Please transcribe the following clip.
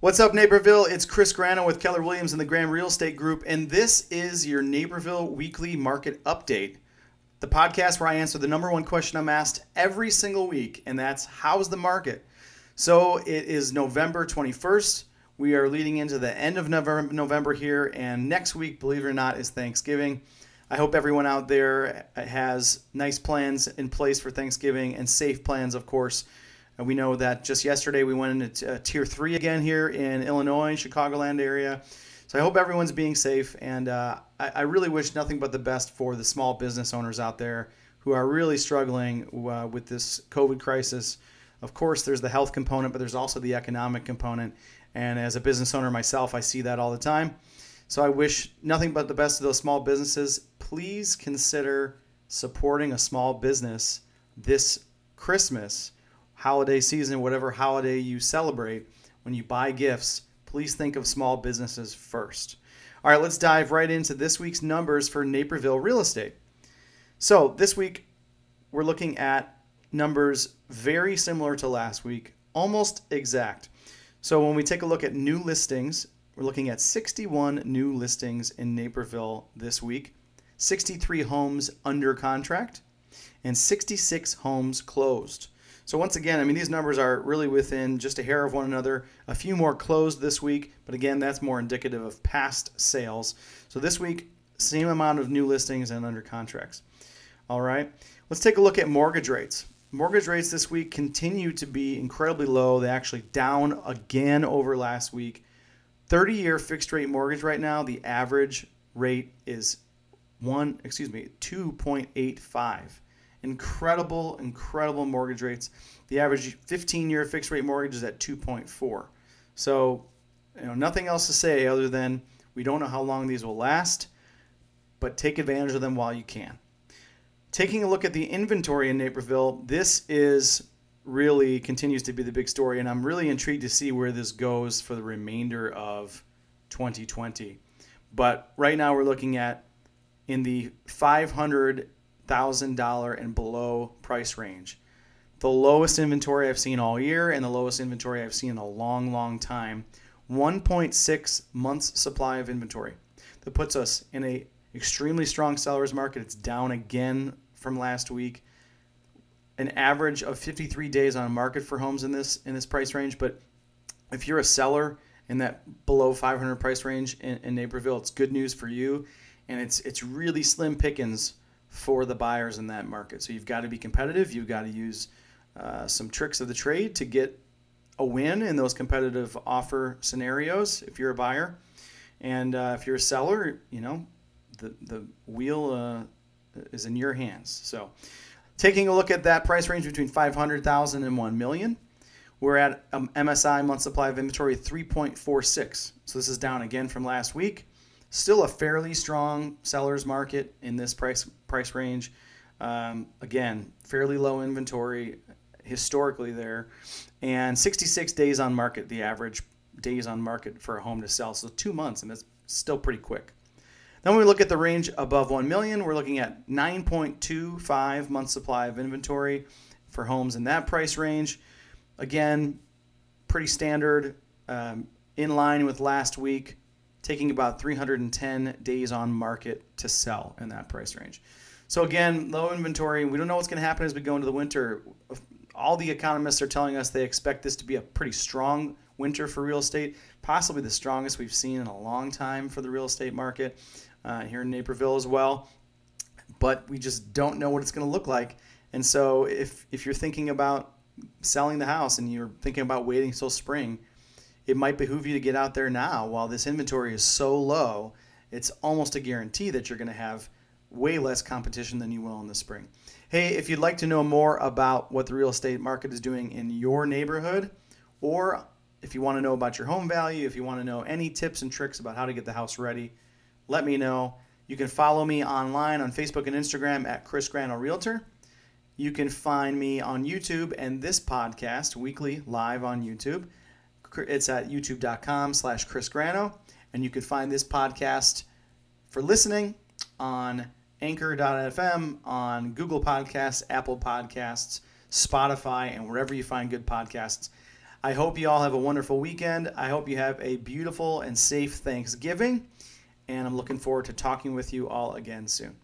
What's up, Naperville? It's Chris Grano with Keller Williams and the Graham Real Estate Group, and this is your Naperville Weekly Market Update, the podcast where I answer the number one question I'm asked every single week, and that's how's the market? So it is November 21st. We are leading into the end of November, November here, and next week, believe it or not, is Thanksgiving. I hope everyone out there has nice plans in place for Thanksgiving and safe plans, of course. And we know that just yesterday we went into uh, tier three again here in Illinois, Chicagoland area. So I hope everyone's being safe, and uh, I, I, really wish nothing but the best for the small business owners out there who are really struggling uh, with this COVID crisis. Of course, there's the health component, but there's also the economic component. And as a business owner myself, I see that all the time. So I wish nothing but the best of those small businesses. Please consider supporting a small business this Christmas holiday season, whatever holiday you celebrate, when you buy gifts, please think of small businesses first. All right, let's dive right into this week's numbers for Naperville real estate. So, this week we're looking at numbers very similar to last week, almost exact. So, when we take a look at new listings, we're looking at 61 new listings in Naperville this week, 63 homes under contract, and 66 homes closed. So once again, I mean, these numbers are really within just a hair of one another. A few more closed this week, but again, that's more indicative of past sales. So this week, same amount of new listings and under contracts. All right, let's take a look at mortgage rates. Mortgage rates this week continue to be incredibly low. They actually down again over last week. 30 year fixed rate mortgage right now, the average rate is one, excuse me, 2.85 incredible, incredible mortgage rates. The average 15 year fixed rate mortgage is at 2.4. So, you know, nothing else to say other than we don't know how long these will last, but take advantage of them while you can. Taking a look at the inventory in Naperville, this is really continues to be the big story, and I'm really intrigued to see where this goes for the remainder of 2020. But right now, we're looking at in the 500 $1,000 and below price range. The lowest inventory I've seen all year and the lowest inventory I've seen in a long, long time. 1.6 months supply of inventory. That puts us in a extremely strong seller's market. It's down again from last week. An average of 53 days on market for homes in this in this price range. But if you're a seller in that below 500 price range in, in Naperville, it's good news for you, and it's it's really slim pickings for the buyers in that market. So you've got to be competitive. You've got to use uh, some tricks of the trade to get a win in those competitive offer scenarios if you're a buyer. And uh, if you're a seller, you know, the, the wheel uh, is in your hands. So taking a look at that price range between 500,000 and 1 million, we're at um, MSI month supply of inventory 3.46. So this is down again from last week. Still a fairly strong seller's market in this price price range. Um, again, fairly low inventory historically there, and 66 days on market, the average days on market for a home to sell. So two months, and that's still pretty quick. Then when we look at the range above 1 million, we're looking at 9.25 month supply of inventory for homes in that price range. Again, pretty standard, um, in line with last week taking about 310 days on market to sell in that price range. So again, low inventory. We don't know what's going to happen as we go into the winter. All the economists are telling us they expect this to be a pretty strong winter for real estate, possibly the strongest we've seen in a long time for the real estate market uh, here in Naperville as well. But we just don't know what it's going to look like. And so if if you're thinking about selling the house and you're thinking about waiting till spring, it might behoove you to get out there now while this inventory is so low. It's almost a guarantee that you're going to have way less competition than you will in the spring. Hey, if you'd like to know more about what the real estate market is doing in your neighborhood, or if you want to know about your home value, if you want to know any tips and tricks about how to get the house ready, let me know. You can follow me online on Facebook and Instagram at Chris Grano Realtor. You can find me on YouTube and this podcast weekly live on YouTube it's at youtube.com slash Chris Grano. And you can find this podcast for listening on anchor.fm, on Google Podcasts, Apple Podcasts, Spotify, and wherever you find good podcasts. I hope you all have a wonderful weekend. I hope you have a beautiful and safe Thanksgiving. And I'm looking forward to talking with you all again soon.